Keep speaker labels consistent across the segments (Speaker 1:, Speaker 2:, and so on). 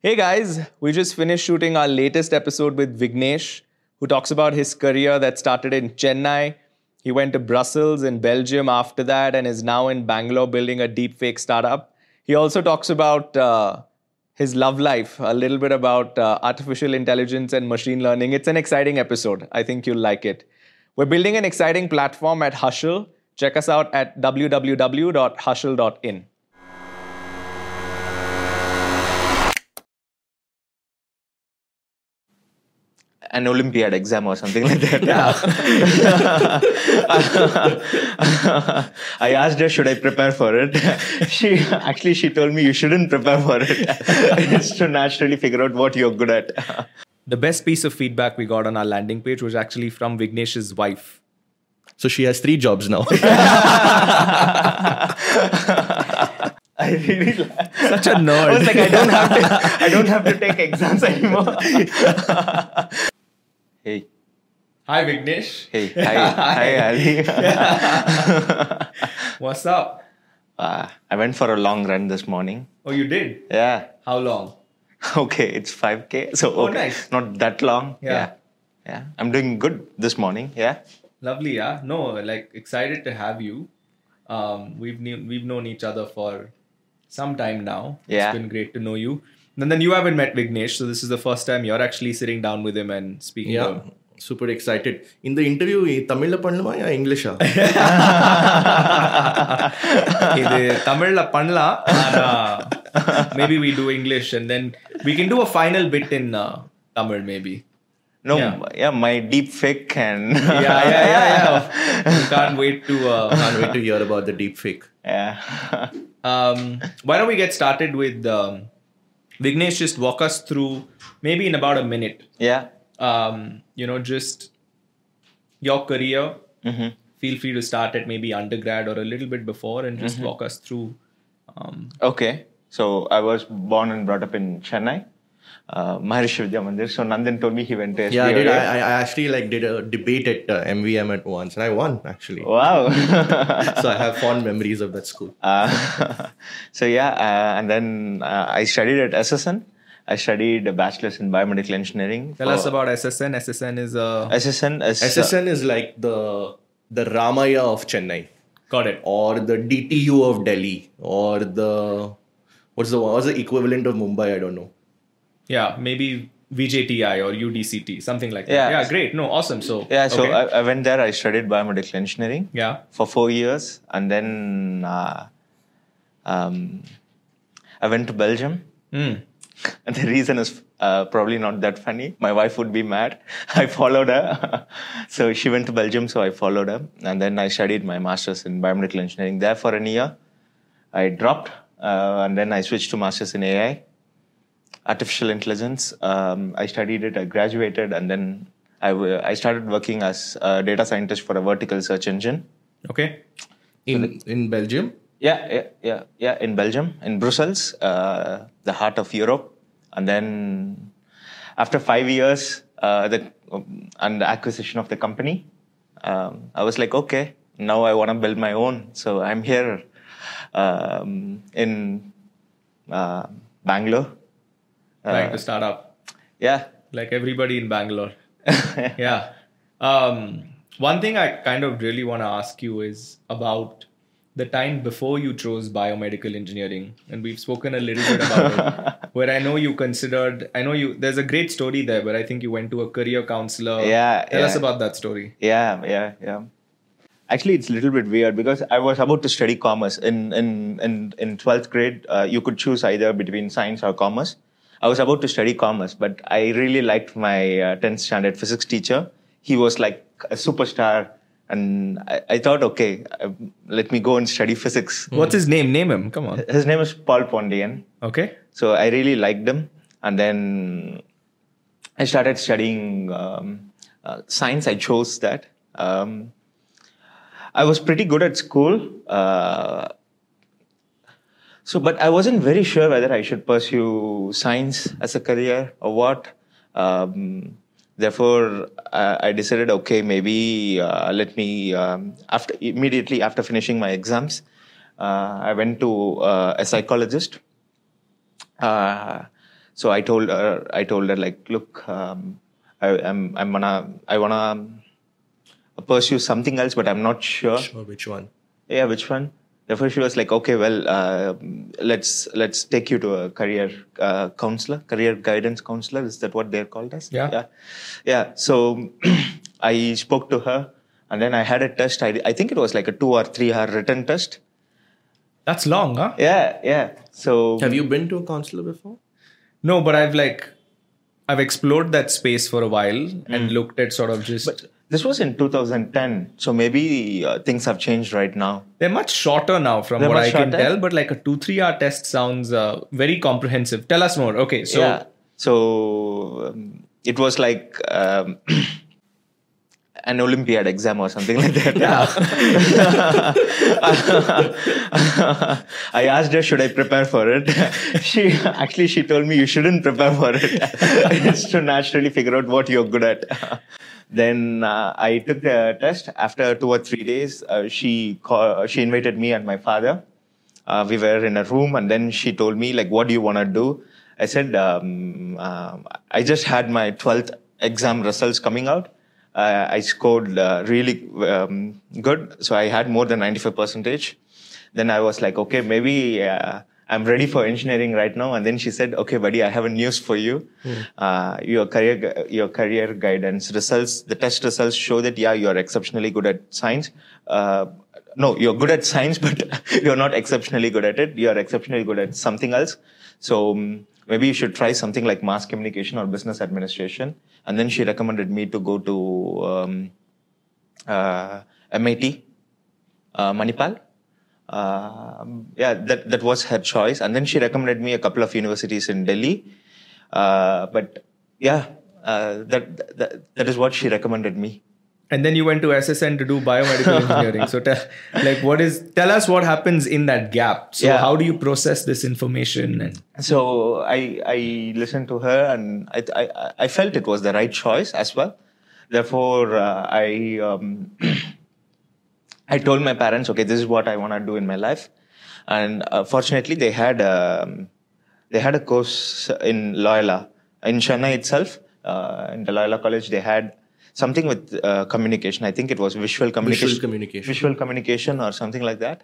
Speaker 1: Hey guys, we just finished shooting our latest episode with Vignesh, who talks about his career that started in Chennai. He went to Brussels in Belgium after that and is now in Bangalore building a deepfake startup. He also talks about uh, his love life, a little bit about uh, artificial intelligence and machine learning. It's an exciting episode. I think you'll like it. We're building an exciting platform at Hushl. Check us out at www.hushl.in.
Speaker 2: an Olympiad exam or something like that. Yeah. I asked her, should I prepare for it? She actually she told me you shouldn't prepare for it. it's to naturally figure out what you're good at.
Speaker 1: The best piece of feedback we got on our landing page was actually from Vignesh's wife.
Speaker 3: So she has three jobs now.
Speaker 2: I really like,
Speaker 1: Such a nerd.
Speaker 2: I was like, I don't have to I don't have to take exams anymore. Hey.
Speaker 1: Hi Vignesh.
Speaker 2: Hey, hi, hi, Ali.
Speaker 1: What's up?
Speaker 2: Uh, I went for a long run this morning.
Speaker 1: Oh, you did?
Speaker 2: Yeah.
Speaker 1: How long?
Speaker 2: Okay, it's 5k. So,
Speaker 1: Oh,
Speaker 2: okay.
Speaker 1: nice.
Speaker 2: Not that long.
Speaker 1: Yeah.
Speaker 2: yeah. Yeah. I'm doing good this morning. Yeah.
Speaker 1: Lovely, yeah. No, like excited to have you. Um, we've knew, we've known each other for some time now.
Speaker 2: Yeah.
Speaker 1: It's been great to know you. And then you haven't met Vignesh, so this is the first time you're actually sitting down with him and speaking. to
Speaker 3: yeah,
Speaker 1: him.
Speaker 3: super excited. In the interview, Tamil பண்ணலாமா யா இங்கிலீஷா
Speaker 1: இது தமிழ்ல பண்ணலாம் ஆனா maybe we do English and then we can do a final bit in uh, Tamil maybe.
Speaker 2: No,
Speaker 1: Yeah.
Speaker 2: yeah, my deep fake can.
Speaker 1: Yeah, yeah, yeah, yeah. We can't wait to. Uh,
Speaker 3: Can't wait to hear about the deep fake.
Speaker 2: yeah.
Speaker 1: um, why don't we get started with um, Vignesh? Just walk us through maybe in about a minute.
Speaker 2: yeah.
Speaker 1: Um, you know, just your career.
Speaker 2: hmm
Speaker 1: Feel free to start at maybe undergrad or a little bit before, and just walk us through. Um,
Speaker 2: Okay. So I was born and brought up in Chennai. Uh, Maharishi Vidya Mandir. So Nandan told me he went to
Speaker 3: Yeah, I did. I, I actually like did a debate at uh, MVM at once, and I won actually.
Speaker 2: Wow.
Speaker 3: So I have fond memories of that school.
Speaker 2: Uh, so yeah, uh, and then uh, I studied at SSN. I studied a bachelor's in biomedical engineering.
Speaker 1: tell us about SSN. SSN is a
Speaker 2: SSN. Is, uh,
Speaker 3: SSN is like the the Ramaiah of Chennai,
Speaker 1: got it.
Speaker 3: or the DTU of Delhi, or the what's the what's the equivalent of Mumbai? I don't know.
Speaker 1: Yeah, maybe VJTI or UDCT, something like that.
Speaker 2: Yeah.
Speaker 1: Yeah, great. No, awesome. So
Speaker 2: yeah, so
Speaker 1: okay.
Speaker 2: I, I went there. I studied biomedical engineering.
Speaker 1: yeah,
Speaker 2: for four years, and then uh, um, I went to Belgium.
Speaker 1: Mm.
Speaker 2: And the reason is uh, probably not that funny. My wife would be mad. I followed her. so she went to Belgium, so I followed her. And then I studied my master's in biomedical engineering there for a year. I dropped, uh, and then I switched to master's in AI, artificial intelligence. Um, I studied it, I graduated, and then I, w- I started working as a data scientist for a vertical search engine.
Speaker 1: okay.
Speaker 3: In in Belgium,
Speaker 2: Yeah, yeah, yeah, yeah. In Belgium, in Brussels, uh, the heart of Europe, and then after five years, uh, the um, and the acquisition of the company, um, I was like, okay, now I want to build my own. So I'm here um, in uh, Bangalore.
Speaker 1: Trying to start up.
Speaker 2: Yeah,
Speaker 1: like everybody in Bangalore. yeah. Um, one thing I kind of really want to ask you is about the time before you chose biomedical engineering, and we've spoken a little bit about it. Where I know you considered, I know you. There's a great story there, but I think you went to a career counselor.
Speaker 2: Yeah,
Speaker 1: Tell us about that story.
Speaker 2: Yeah, yeah, yeah. Actually, it's a little bit weird because I was about to study commerce in in in in twelfth grade. Uh, you could choose either between science or commerce. I was about to study commerce, but I really liked my tenth standard physics teacher. He was like a superstar, and I, I thought, okay, uh, let me go and study physics.
Speaker 1: What's his name? Name him. Come on.
Speaker 2: His name is Paul Pondian.
Speaker 1: Okay.
Speaker 2: So I really liked him, and then I started studying um, uh, science. I chose that. Um, I was pretty good at school. Uh, so, but I wasn't very sure whether I should pursue science as a career or what. Um, therefore, uh, I decided, okay, maybe uh, let me um, after immediately after finishing my exams, uh, I went to uh, a psychologist. Uh, So I told her, I told her like, look, um, I, I'm, I'm gonna, I wanna pursue something else, but I'm not sure.
Speaker 3: Sure, which one?
Speaker 2: Yeah, which one? Therefore, she was like, okay, well, uh, let's let's take you to a career uh, counselor, career guidance counselor. Is that what they're called as?
Speaker 1: Yeah.
Speaker 2: yeah, yeah. So I spoke to her, and then I had a test. I, I think it was like a two or three hour written test.
Speaker 1: That's long, huh?
Speaker 2: Yeah, yeah. So
Speaker 3: Have you been to a counselor before?
Speaker 1: No, but I've like I've explored that space for a while and looked at sort of just
Speaker 2: this was in 2010. So maybe uh, things have changed right now.
Speaker 1: they're much shorter now from
Speaker 2: They're
Speaker 1: what I
Speaker 2: much
Speaker 1: can tell, but like a two, three hour test sounds uh, very comprehensive. Tell us more. Okay, so
Speaker 2: yeah. So um, it was like um, an Olympiad exam or something like that. Yeah. I asked her, should I prepare for it? she actually she told me you shouldn't prepare for it. it's to naturally figure out what you're good at. Then uh, I took the test. After two or three days, uh, she call, she invited me and my father. Uh, we were in a room and then she told me like what do you want to do? I said um, um, i just had my 12th exam results coming out. Uh, i scored uh, really um, good. So i had more than 95 percentage. Then i was like okay maybe uh, i'm ready for engineering right now and then she said okay buddy i have a news for you uh, your career your career guidance results the test results show that yeah you're exceptionally good at science uh, no, you're good at science, but you're not exceptionally good at it. You're exceptionally good at something else. So um, maybe you should try something like mass communication or business administration. And then she recommended me to go to um, uh, MIT, uh, Manipal. Um yeah, that that was her choice. And then she recommended me a couple of universities in Delhi. Uh, but yeah, uh, that, that that is what she recommended me.
Speaker 1: and then you went to SSN to do biomedical engineering. So tell like what is tell us what happens in that gap. So
Speaker 2: Yeah.
Speaker 1: how do you process this information and
Speaker 2: So I I listened to her and I I, I felt it was the right choice as well. Therefore, uh, I um, I told my parents, okay, this is what I want to do in my life, and uh, fortunately, they had um, they had a course in Loyola in Chennai itself. Uh, in the Loyola College, they had something with uh, communication. I think it was visual communication,
Speaker 3: communication.
Speaker 2: visual communication, or something like that.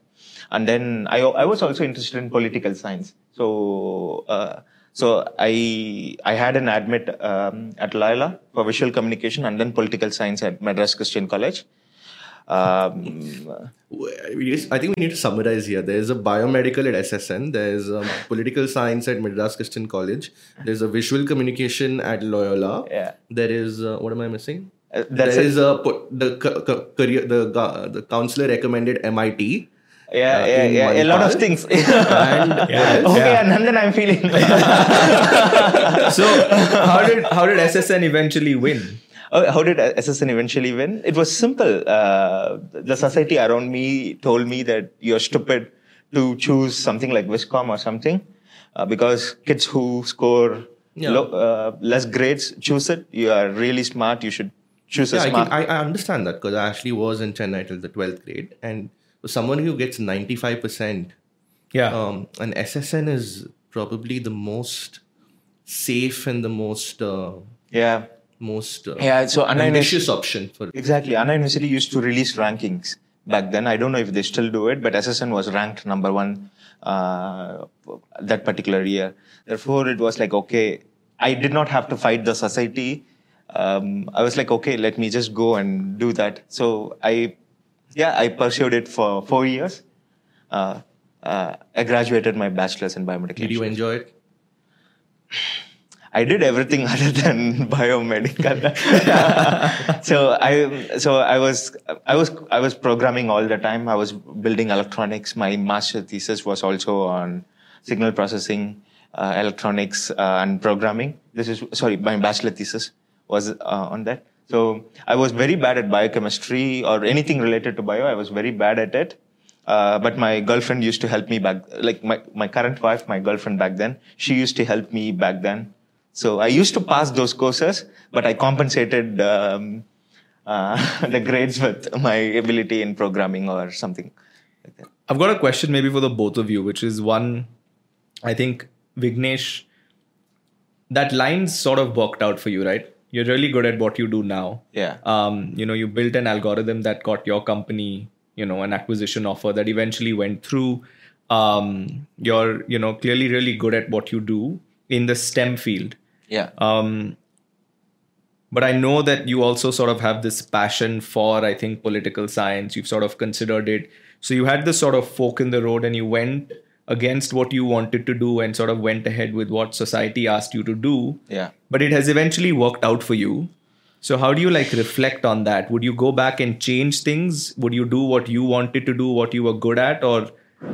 Speaker 2: And then I I was also interested in political science. So. Uh, so I I had an admit um, at Loyola for visual communication and then political science at Madras Christian College. Um,
Speaker 3: I think we need to summarize here. There's a biomedical at SSN. There's a political science at Madras Christian College. There's a visual communication at Loyola.
Speaker 2: Yeah.
Speaker 3: There is uh, what am I missing?
Speaker 2: Uh,
Speaker 3: there is a the ca- ca- career the the counselor recommended MIT.
Speaker 2: yeah,
Speaker 3: uh,
Speaker 2: yeah, yeah, a lot of things.
Speaker 3: And
Speaker 2: okay, and then I'm feeling.
Speaker 1: so how did how did SSN eventually win?
Speaker 2: Oh, How did SSN eventually win? It was simple. Uh, the society around me told me that you're stupid to choose something like Viscom or something uh, because kids who score
Speaker 3: Yeah.
Speaker 2: low, uh, less grades choose it. You are really smart. You should choose a
Speaker 3: yeah, I,
Speaker 2: smart.
Speaker 3: can, I, I understand that because I actually was in Chennai till the 12th grade. And for someone who gets 95%,
Speaker 1: Yeah.
Speaker 3: um, and SSN is probably the most safe and the most uh,
Speaker 2: yeah.
Speaker 3: Most uh,
Speaker 2: Yeah, so
Speaker 3: ambitious option for
Speaker 2: Exactly. Anna University used to release rankings back then. I don't know if they still do it, but SSN was ranked number one uh, that particular year. Therefore, it was like, okay, I did not have to fight the society. Um, I was like, okay, let me just go and do that. So I, yeah, I pursued it for four years. Uh, uh, I graduated my bachelor's in biomedical.
Speaker 3: Did you enjoy it?
Speaker 2: I did everything other than biomedical. so I so I was I was I was programming all the time. I was building electronics. My master thesis was also on signal processing, uh, electronics, uh, and programming. This is sorry, my bachelor thesis was uh, on that. So I was very bad at biochemistry or anything related to bio. I was very bad at it. Uh, but my girlfriend used to help me back, like my, my current wife, my girlfriend back then, she used to help me back then. So I used to pass those courses, but I compensated um, uh, the grades with my ability in programming or something like that.
Speaker 1: I've got a question maybe for the both of you, which is one, I think Vignesh, that line sort of worked out for you, right? You're really good at what you do now.
Speaker 2: Yeah.
Speaker 1: Um, you know, you built an algorithm that got your company, you know, an acquisition offer that eventually went through. Um, you're, you know, clearly really good at what you do in the STEM field.
Speaker 2: Yeah.
Speaker 1: Um, but I know that you also sort of have this passion for, I think, political science. You've sort of considered it. So you had this sort of fork in the road and you went against what you wanted to do and sort of went ahead with what society asked you to do.
Speaker 2: Yeah.
Speaker 1: But it has eventually worked out for you. So how do you like reflect on that? Would you go back and change things? Would you do what you wanted to do, what you were good at, or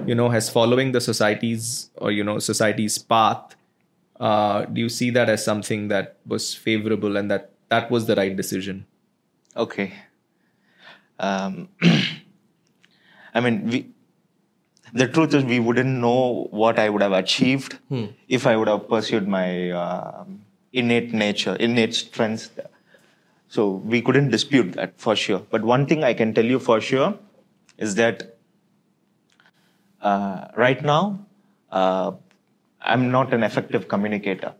Speaker 1: you know, has following the society's or you know society's path? Uh, do you see that as something that was favorable and that that was the right decision?
Speaker 2: Okay. Um, I mean, we. The truth is, we wouldn't know what I would have achieved if I would have pursued my um innate nature, innate strengths. So we couldn't dispute that for sure. But one thing I can tell you for sure is that uh, right now, uh, I'm not an effective communicator.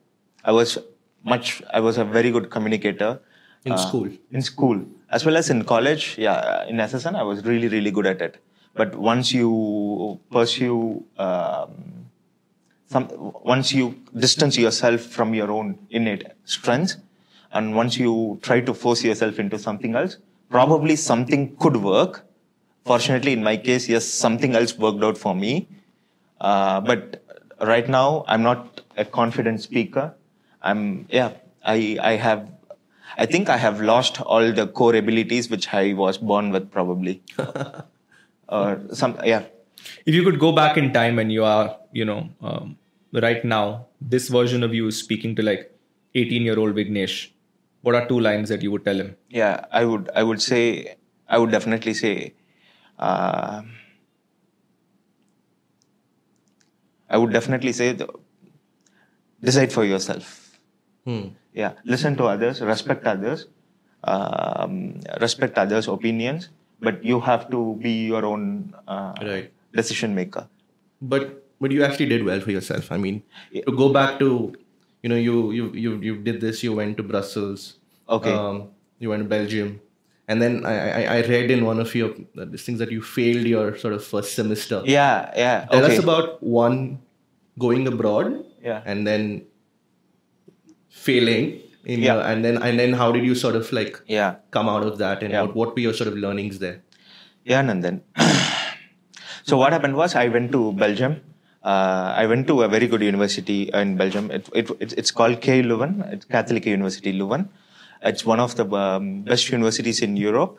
Speaker 2: I was much. I was a very good communicator
Speaker 3: In
Speaker 2: uh,
Speaker 3: school?
Speaker 2: In school, as well as in college. Yeah, in SSN, I was really, really good at it. But once you pursue, um, some, once you distance yourself from your own innate strengths, and once you try to force yourself into something else, probably something could work. Fortunately, in my case, yes, something else worked out for me. Uh, but right now, I'm not a confident speaker. I'm, yeah, I, I have, I think I have lost all the core abilities which I was born with, probably. or some, yeah.
Speaker 1: If you could go back in time and you are, you know, um, right now, this version of you is speaking to like 18 year old Vignesh, what are two lines that you would tell him?
Speaker 2: Yeah, I would, I would say, I would definitely say, uh, I would definitely say, the, decide for yourself. Yeah, listen to others, respect others, um, respect others' opinions, but you have to be your own uh,
Speaker 3: Right.
Speaker 2: decision maker.
Speaker 3: but but you actually did well for yourself. I mean, to go back to, you know, you you you you did this. You went to Brussels.
Speaker 2: Okay.
Speaker 3: Um, you went to Belgium, and then I I, I read in one of your uh, these things that you failed your sort of first semester.
Speaker 2: Yeah, yeah.
Speaker 3: Tell
Speaker 2: okay.
Speaker 3: us about one going abroad.
Speaker 2: Yeah.
Speaker 3: And then failing in
Speaker 2: Yeah.
Speaker 3: your, and then and then how did you sort of like
Speaker 2: yeah.
Speaker 3: come out of that and
Speaker 2: Yeah.
Speaker 3: what, what were your sort of learnings there?
Speaker 2: Yeah, Nandan. so what happened was I went to Belgium. Uh, I went to a very good university in Belgium. It, it, it, it's called KU Leuven. It's Catholic University Leuven. It's one of the um, best universities in Europe.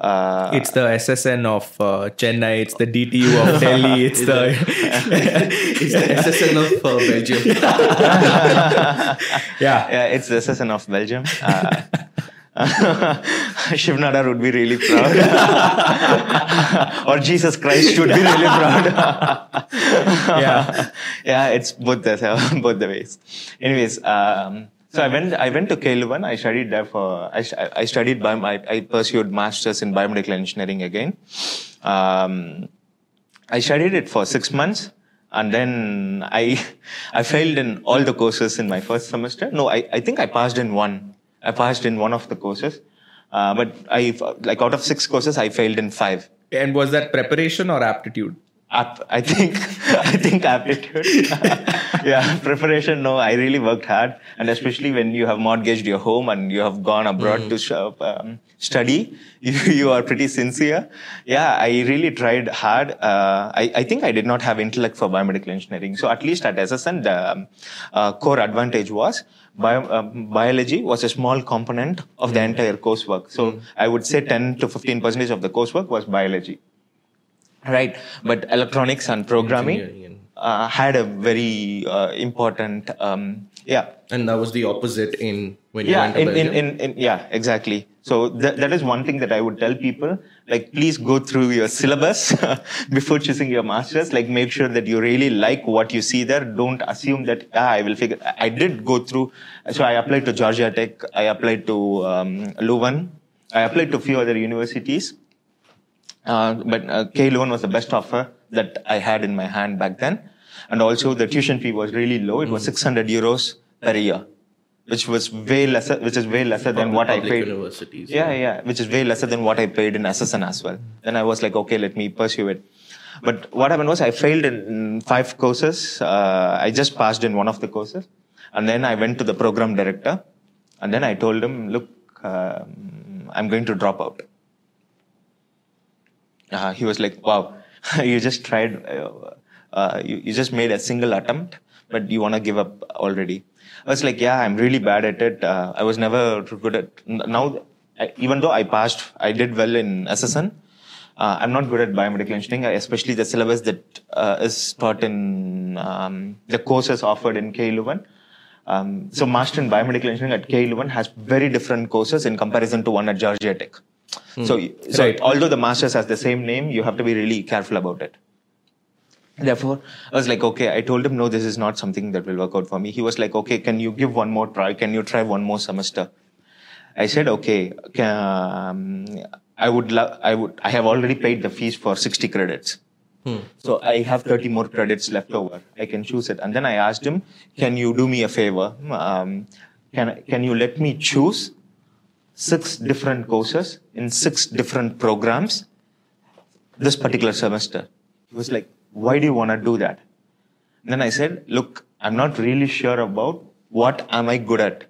Speaker 2: Uh,
Speaker 1: It's the SSN of uh, Chennai, it's the DTU of Delhi, it's the.
Speaker 3: It's the SSN of uh, Belgium.
Speaker 1: yeah.
Speaker 2: yeah, it's the SSN of Belgium. Uh, Shiv Nadar would be really proud. or Jesus Christ would be really proud.
Speaker 1: Yeah.
Speaker 2: yeah, it's both the both the ways. Anyways, um, so I went I went to KU Leuven. I studied there for I, I studied bio, I, I pursued masters in biomedical engineering again. Um, I studied it for six months. And then I, I failed in all the courses in my first semester. No, I, I think I passed in one. I passed in one of the courses. Uh, but I, like out of six courses, I failed in five.
Speaker 1: And was that preparation or aptitude?
Speaker 2: I think, I think aptitude. yeah, preparation. No, I really worked hard, and especially when you have mortgaged your home and you have gone abroad to sh- um, study, you, you are pretty sincere. Yeah, I really tried hard. Uh, I, I think I did not have intellect for biomedical engineering. So at least at SSN, the um, uh, core advantage was bio, um, biology was a small component of the entire coursework. So I would say 10 to 15 percentage of the coursework was biology right but electronics and programming uh, had a very uh, important um, yeah.
Speaker 3: And that was the opposite in when you
Speaker 2: yeah
Speaker 3: went to
Speaker 2: in, in, in, in yeah exactly. So that, that is one thing that i would tell people like please go through your syllabus before choosing your masters. Like make sure that you really like what you see there. Don't assume that ah, i will figure i did go through. So i applied to georgia tech i applied to um, leuven i applied to a few other universities uh, but uh, KU Leuven was the best offer that I had in my hand back then. And also the tuition fee was really low. It was 600 euros per year, which was way lesser, which is way lesser than what I paid.
Speaker 3: universities.
Speaker 2: Yeah, yeah, which is way lesser than what I paid in SSN as well. Then I was like, okay, let me pursue it. But what happened was I failed in five courses. Uh, I just passed in one of the courses. And then I went to the program director. And then I told him, look, um, I'm going to drop out. Uh, he was like, wow, you just tried, uh, uh, you, you just made a single attempt, but you want to give up already. I was like, yeah, I'm really bad at it. Uh, I was never good at, now, I, even though I passed, I did well in SSN. Uh, I'm not good at biomedical engineering, especially the syllabus that is taught in um, the courses offered in KU Leuven. Um, so Master in Biomedical Engineering at KU Leuven has very different courses in comparison to one at Georgia Tech. So, so
Speaker 1: Right.
Speaker 2: although the Masters has the same name, you have to be really careful about it. Therefore, I was like, okay, I told him, no, this is not something that will work out for me. He was like, okay, can you give one more try? Can you try one more semester? I said, okay, can, um, I would love, I would, I have already paid the fees for 60 credits. So I have 30 more credits left over. I can choose it. And then I asked him, can you do me a favor? Um, can, can you let me choose six different courses in six different programs this particular semester? He was like, why do you want to do that? Then I said, look, I'm not really sure about what am I good at.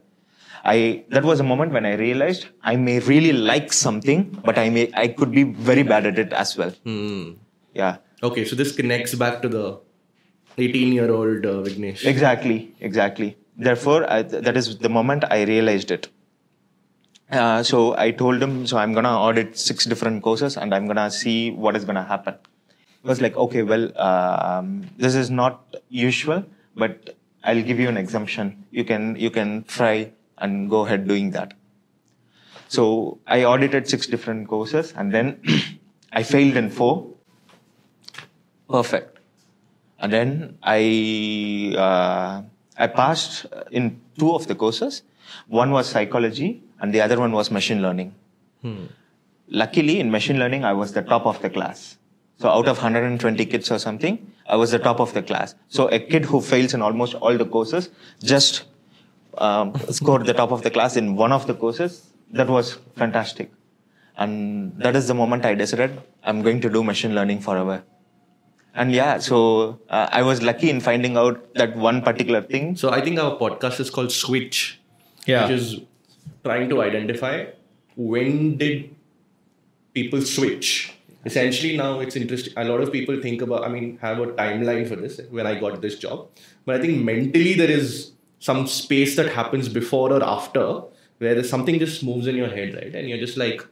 Speaker 2: I, that was a moment when I realized I may really like something, but I may, I could be very bad at it as well. Hmm. Yeah.
Speaker 3: Okay, so this connects back to the 18 year old uh, Vignesh.
Speaker 2: Exactly, exactly. Therefore, I, th- that is the moment I realized it. Uh, so I told him, so I'm gonna audit six different courses and I'm gonna see what is gonna happen. He was like, okay, well, um, this is not usual, but I'll give you an exemption. You can you can try and go ahead doing that. So I audited six different courses and then I failed in four. Perfect. And then I uh, I passed in two of the courses. One was psychology, and the other one was machine learning. Luckily, in machine learning, I was the top of the class. So out of 120 kids or something, I was the top of the class. So a kid who fails in almost all the courses just um, scored the top of the class in one of the courses. That was fantastic. And that is the moment I decided I'm going to do machine learning forever. And yeah, so uh, I was lucky in finding out that one particular thing.
Speaker 3: So I think our podcast is called Switch,
Speaker 1: Yeah.
Speaker 3: which is trying to identify when did people switch. Essentially, now it's interesting. A lot of people think about, I mean, have a timeline for this when I got this job. But I think mentally there is some space that happens before or after where something just moves in your head, right? And you're just like,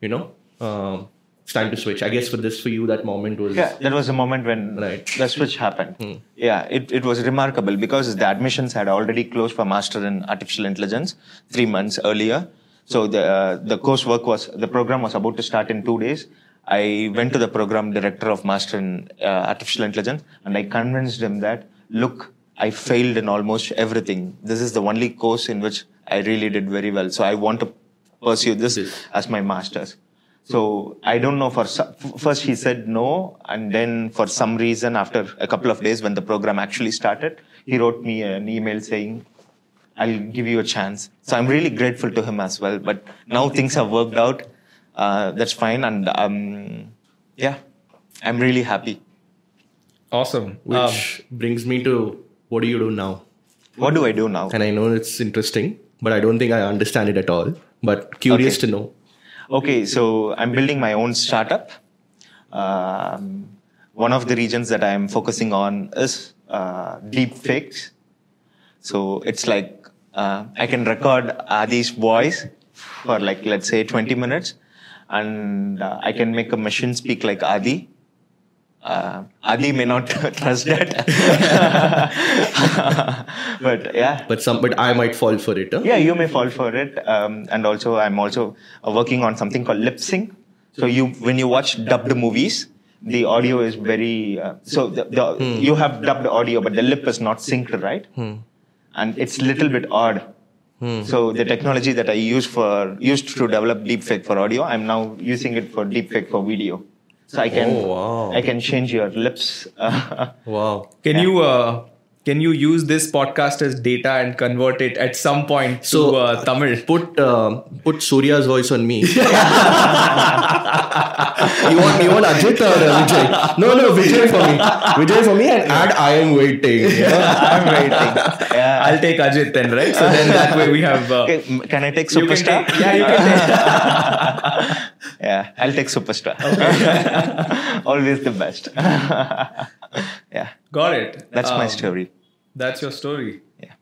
Speaker 3: you know, um, it's time to switch. I guess for this, for you, that moment was.
Speaker 2: Yeah, that was the moment when
Speaker 3: Right.
Speaker 2: the switch happened. Yeah, it, it was remarkable because the admissions had already closed for Master in Artificial Intelligence three months earlier. So the uh, the coursework was the program was about to start in two days. I went to the program director of Master in uh, Artificial Intelligence and I convinced him that look, I failed in almost everything. This is the only course in which I really did very well. So I want to pursue this as my master's. So I don't know. For some, first he said no, and then for some reason, after a couple of days when the program actually started, he wrote me an email saying, "I'll give you a chance." So I'm really grateful to him as well. But now things have worked out. Uh, that's fine, and um, yeah, I'm really happy.
Speaker 1: Awesome.
Speaker 3: Which
Speaker 1: Um,
Speaker 3: brings me to what do you do now?
Speaker 2: What do I do now?
Speaker 3: And I know it's interesting, but I don't think I understand it at all. But curious
Speaker 2: Okay.
Speaker 3: to know.
Speaker 2: Okay, so I'm building my own startup. Um, one of the regions that I'm focusing on is uh, deep fakes. So it's like uh, I can record Adi's voice for like let's say 20 minutes, and uh, I can make a machine speak like Adi. Uh, Adi may not trust that, but yeah,
Speaker 3: But some, but I might fall for it. Huh?
Speaker 2: yeah, you may fall for it. Um, and also, I'm also uh, working on something called lip sync. So you, when you watch dubbed movies, the audio is very. Uh, so the, the, you have dubbed audio, but the lip is not synced, right? Hmm. And it's a little bit odd. Hmm. So the technology that I use for used to develop deepfake for audio, I'm now using it for deepfake for video. So I can
Speaker 3: Oh, wow.
Speaker 2: I can change your lips.
Speaker 3: Wow.
Speaker 1: Can you uh, can you use this podcast as data and convert it at some point
Speaker 3: So,
Speaker 1: to uh, Tamil?
Speaker 3: Put uh, put Surya's voice on me. you want you want Ajit or uh, Vijay? No, no, Vijay for me. Vijay for me and add I am waiting. you know?
Speaker 2: I'm waiting. Yeah.
Speaker 1: I'll take Ajit then, right? So then that way we have. Uh,
Speaker 2: Okay, can I take
Speaker 1: you can
Speaker 2: superstar?
Speaker 1: take- yeah, you can take.
Speaker 2: yeah, I'll take superstar. Always the best. yeah,
Speaker 1: Got it.
Speaker 2: that's my
Speaker 1: Um,
Speaker 2: story.
Speaker 1: That's your story.
Speaker 2: Yeah.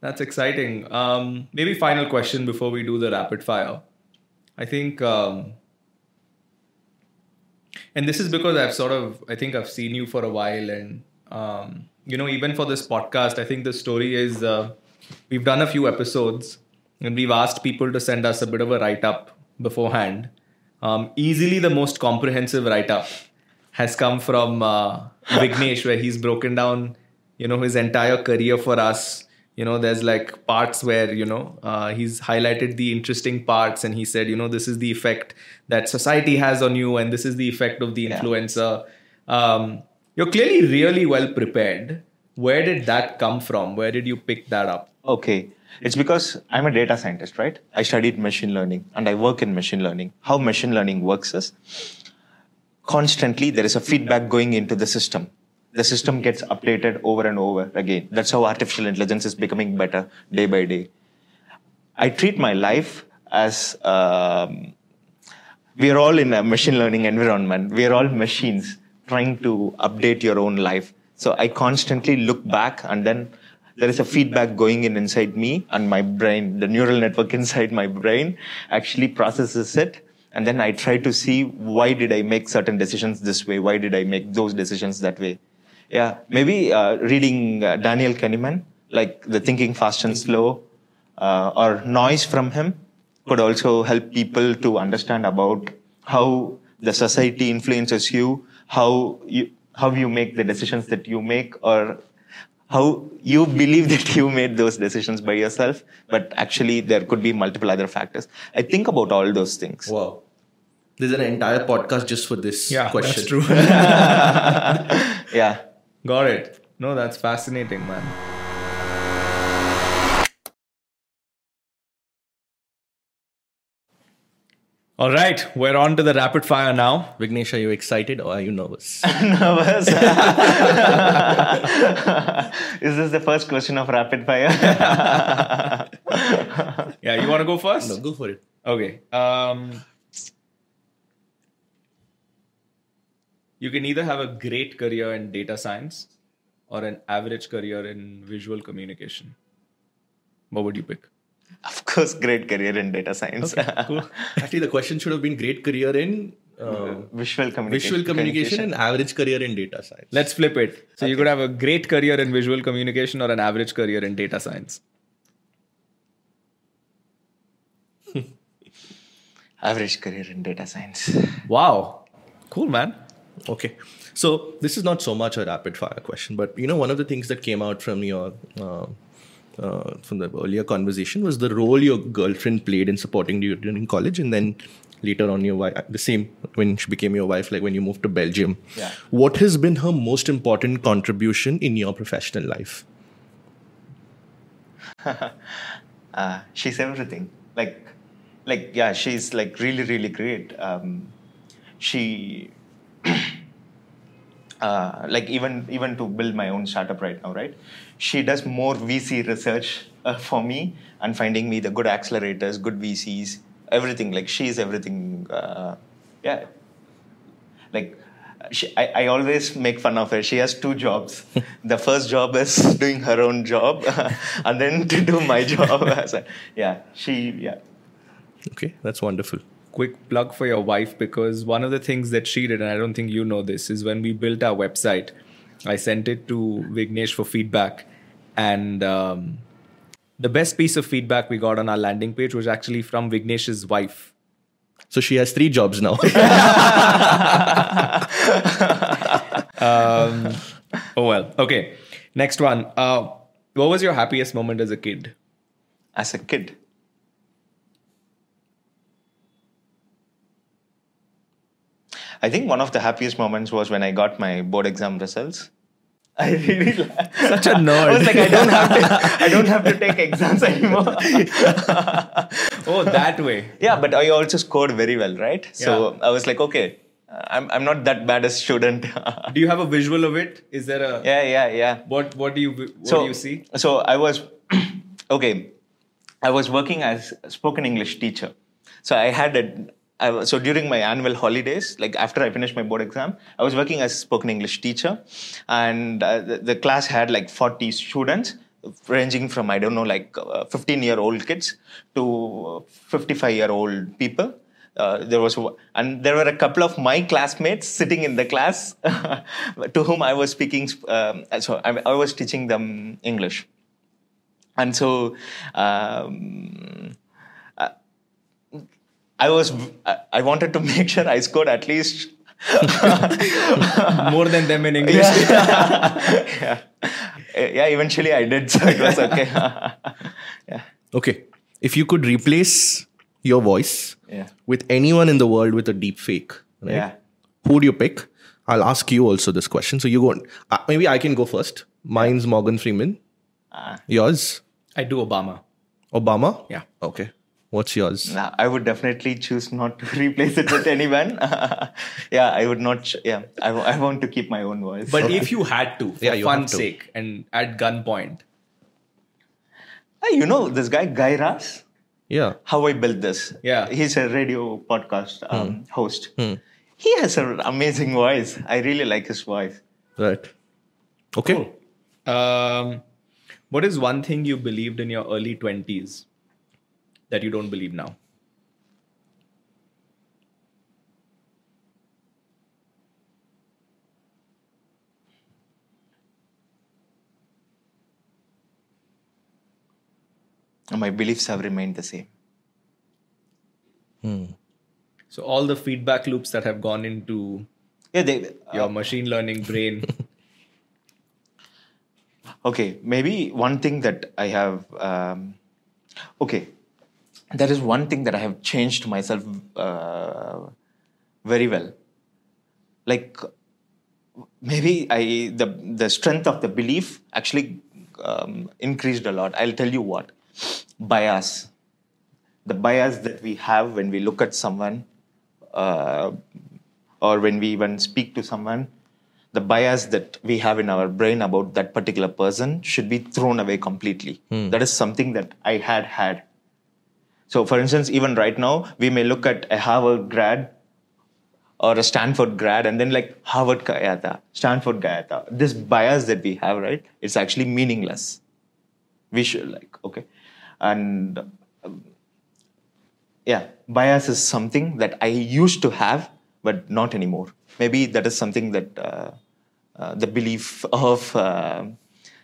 Speaker 1: That's exciting. Um, maybe final question before we do the rapid fire. I think, um, and this is because I've sort of, I think I've seen you for a while, and um, you know, even for this podcast, I think the story is uh, we've done a few episodes, and we've asked people to send us a bit of a write up beforehand. Um, easily the most comprehensive write up has come from uh, Vignesh, where he's broken down, you know, his entire career for us. You know, there's like parts where you know uh, he's highlighted the interesting parts, and he said, you know, this is the effect that society has on you, and this is the effect of the
Speaker 2: Yeah.
Speaker 1: influencer. Um, you're clearly really well prepared. Where did that come from? Where did you pick that up?
Speaker 2: Okay. It's because I'm a data scientist, right? I studied machine learning and I work in machine learning. How machine learning works is constantly there is a feedback going into the system. The system gets updated over and over again. That's how artificial intelligence is becoming better day by day. I treat my life as um, we are all in a machine learning environment. We are all machines trying to update your own life. So I constantly look back and then there is a feedback going in inside me and my brain, the neural network inside my brain actually processes it. And then I try to see why did I make certain decisions this way? Why did I make those decisions that way? Yeah, maybe uh, reading uh, Daniel Kahneman, like the Thinking Fast and Slow, uh, or noise from him could also help people to understand about how the society influences you, how you how you make the decisions that you make, or how you believe that you made those decisions by yourself, but actually there could be multiple other factors. I think about all those things.
Speaker 3: Wow. There's an entire podcast just for this
Speaker 1: Yeah,
Speaker 3: question.
Speaker 1: that's true.
Speaker 2: Yeah.
Speaker 1: Got it. No, that's fascinating, man. All right, we're on to the rapid fire now.
Speaker 3: Vignesh, are you excited or are you nervous?
Speaker 2: Nervous. Is this the first question of rapid fire?
Speaker 1: Yeah, you want to go first?
Speaker 3: no, go for it.
Speaker 1: Okay. Um, you can either have a great career in data science or an average career in visual communication. What would you pick?
Speaker 2: of course, great career in data science.
Speaker 3: Cool. Actually, the question should have been great career in uh,
Speaker 2: Visual communication.
Speaker 3: visual communication and average career in data science.
Speaker 1: Let's flip it. So you could have a great career in visual communication or an average career in data science.
Speaker 2: Average career in data science.
Speaker 1: Wow. Cool, man.
Speaker 3: Okay. So this is not so much a rapid fire question, but you know, one of the things that came out from your uh, uh, from the earlier conversation was the role your girlfriend played in supporting you during college, and then later on your wife, the same when she became your wife, like when you moved to Belgium.
Speaker 2: Yeah.
Speaker 3: What has been her most important contribution in your professional life?
Speaker 2: uh, she's everything. Like, like yeah, she's like really, really great. Um, she, uh, like even even to build my own startup right now, right? She does more VC research uh, for me and finding me the good accelerators, good VCs, everything. Like she's everything. Uh, yeah, like she, I, I always make fun of her. She has two jobs. the first job is doing her own job, and then to do my job. So, yeah, she yeah.
Speaker 3: Okay, that's wonderful.
Speaker 1: Quick plug for your wife because one of the things that she did, and I don't think you know this, is when we built our website, I sent it to Vignesh for feedback. And um, the best piece of feedback we got on our landing page was actually from Vignesh's wife.
Speaker 3: So she has three jobs now.
Speaker 1: Um, oh, well. Okay. Next one. Uh, what was your happiest moment as a kid?
Speaker 2: As a kid, I think one of the happiest moments was when I got my board exam results. I really
Speaker 1: Such a nerd.
Speaker 2: I was like, I don't have to. I don't have to take exams anymore.
Speaker 1: oh, that way.
Speaker 2: yeah, but I also scored very well, right? So I was like, okay, I'm I'm not that bad a student.
Speaker 1: Do you have a visual of it? Is there a
Speaker 2: yeah, yeah, yeah.
Speaker 1: what? What do you what
Speaker 2: so,
Speaker 1: do you see?
Speaker 2: So I was okay. I was working as a spoken English teacher. So I had a I so during my annual holidays, like after I finished my board exam, I was working as a spoken English teacher, and uh, the, the class had like 40 students, ranging from I don't know like 15 year old kids to 55 year old people. Uh, there was and there were a couple of my classmates sitting in the class to whom I was speaking. Um, so I, I was teaching them English, and so. Um, I was I wanted to make sure I scored at least
Speaker 1: More than them in English.
Speaker 2: yeah. yeah eventually I did so it was okay yeah
Speaker 3: Okay. If you could replace your voice
Speaker 2: yeah
Speaker 3: with anyone in the world with a deep fake, right?
Speaker 2: yeah
Speaker 3: Who would you pick? I'll ask you also this question. So you go. Uh, maybe I can go first. Mine's Morgan Freeman.
Speaker 2: Ah.
Speaker 3: Yours,
Speaker 1: I do Obama.
Speaker 3: Obama.
Speaker 1: Yeah.
Speaker 3: Okay. What's yours?
Speaker 2: Nah, I would definitely choose not to replace it with anyone yeah I would not ch- yeah I, w- I want to keep my own voice
Speaker 1: But if you had to, for
Speaker 3: Yeah,
Speaker 1: fun's sake, and at gunpoint,
Speaker 2: Hey, you know this guy Guy Raz
Speaker 3: Yeah.
Speaker 2: how I built this.
Speaker 1: Yeah.
Speaker 2: He's a radio podcast um,
Speaker 3: Hmm.
Speaker 2: host. He has an amazing voice. I really like his voice.
Speaker 3: Right. Okay.
Speaker 1: um, what is one thing you believed in your early twenties that you don't believe now?
Speaker 2: My beliefs have remained the same.
Speaker 1: So all the feedback loops that have gone into
Speaker 2: Yeah, they,
Speaker 1: your machine learning brain.
Speaker 2: okay, maybe one thing that I have, um, okay, there is one thing that I have changed myself uh, very well. Like maybe I the the strength of the belief actually um, increased a lot. I'll tell you what bias, the bias that we have when we look at someone, uh, or when we even speak to someone, the bias that we have in our brain about that particular person should be thrown away completely. That is something that I had had. So, for instance, even right now, we may look at a Harvard grad or a Stanford grad and then like Harvard Kayata, Stanford Kayata. This bias that we have, right, it's actually meaningless. We should like, okay. And um, yeah, bias is something that I used to have, but not anymore. Maybe that is something that uh, uh, the belief of, uh,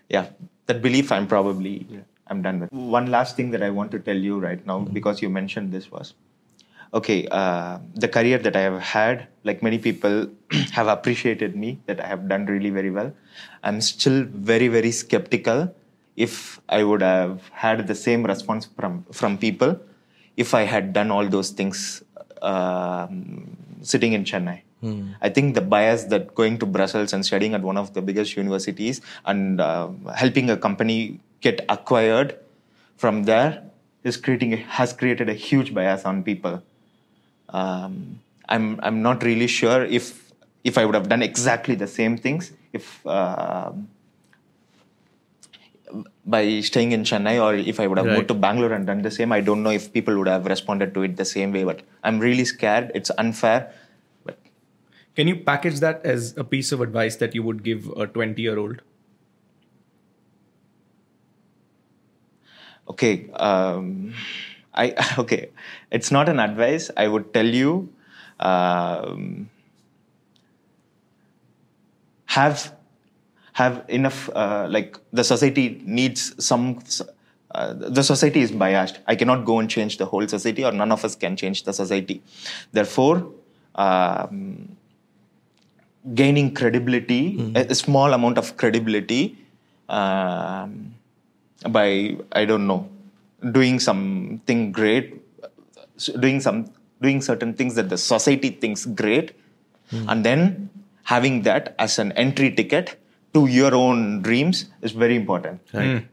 Speaker 2: yeah, that belief I'm probably, I'm done with. One last thing that I want to tell you right now, because you mentioned this was, okay, uh, the career that I have had, like many people have appreciated me, that I have done really very well. I'm still very, very skeptical if I would have had the same response from, from people if I had done all those things um, sitting in Chennai. I think the bias that going to Brussels and studying at one of the biggest universities and uh, helping a company get acquired from there is creating a, has created a huge bias on people. Um, I'm I'm not really sure if if I would have done exactly the same things if. Uh, by staying in Chennai, or if I would have
Speaker 3: Right.
Speaker 2: moved to Bangalore and done the same, I don't know if people would have responded to it the same way. But I'm really scared. It's unfair. But
Speaker 1: Can you package that as a piece of advice that you would give a 20 year old?
Speaker 2: Okay, um, I okay, it's not an advice. I would tell you, um, have have enough. Uh, like the society needs some. Uh, the society is biased. I cannot go and change the whole society, or none of us can change the society. Therefore. Um, gaining credibility, a, a small amount of credibility um, by I don't know, doing something great, doing some doing certain things that the society thinks great, hmm. and then having that as an entry ticket to your own dreams is very important.
Speaker 3: Right. Hmm.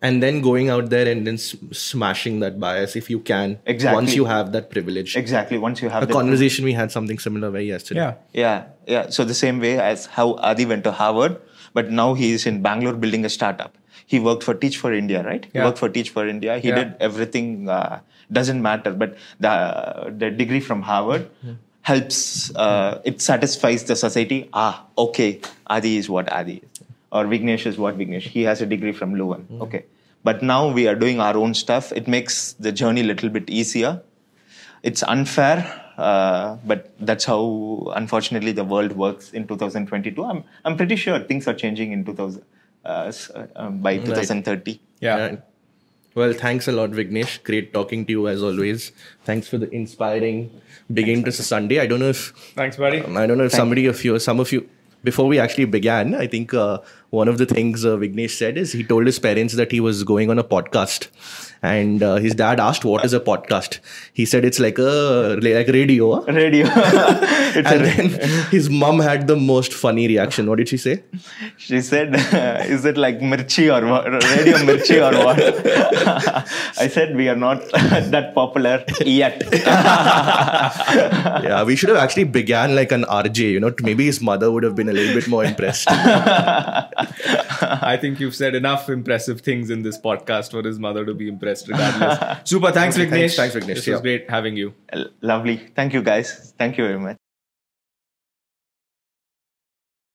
Speaker 3: And then going out there and then smashing that bias if you can.
Speaker 2: Exactly.
Speaker 3: Once you have that privilege.
Speaker 2: Exactly. Once you have
Speaker 3: A
Speaker 2: that-
Speaker 3: conversation we had something similar very yesterday.
Speaker 1: Yeah.
Speaker 2: Yeah, yeah. So the same way as how Adi went to Harvard, but now he is in Bangalore building a startup. He worked for Teach for India, right? He worked for Teach for India. He
Speaker 1: Yeah.
Speaker 2: did everything. Uh, doesn't matter, but the the degree from Harvard helps. Uh, it satisfies the society. Ah, okay. Adi is what Adi is, or Vignesh is what Vignesh. He has a degree from Leuven. Okay, but now we are doing our own stuff. It makes the journey a little bit easier it's unfair, uh, but that's how unfortunately the world works in 2022. I'm I'm pretty sure things are changing in 2000 uh, s- uh, um, by 2030.
Speaker 1: Yeah.
Speaker 3: Right. Well, thanks a lot, Vignesh. Great talking to you as always. Thanks for the inspiring beginning to Sunday. I don't know if
Speaker 1: Thanks, buddy.
Speaker 3: Um, I don't know if somebody of you, some of you, before we actually began, I think uh, one of the things uh, Vignesh said is he told his parents that he was going on a podcast, and uh, his dad asked, "What is a podcast?" He said, "It's like a like radio." huh?"
Speaker 2: Radio.
Speaker 3: And
Speaker 2: a,
Speaker 3: then his mom had the most funny reaction. What did she say?
Speaker 2: she said, "Is it like Mirchi or what? Radio Mirchi or what?" I said, "We are not that popular yet."
Speaker 3: Yeah, we should have actually began like an RJ. You know, maybe his mother would have been a little bit more impressed.
Speaker 1: I think you've said enough impressive things in this podcast for his mother to be impressed regardless. Super. Thanks,
Speaker 3: Okay,
Speaker 1: Vignesh.
Speaker 3: thanks- thanks, Vignesh.
Speaker 1: This was great having you.
Speaker 2: Lovely. Thank you, guys. Thank you very much.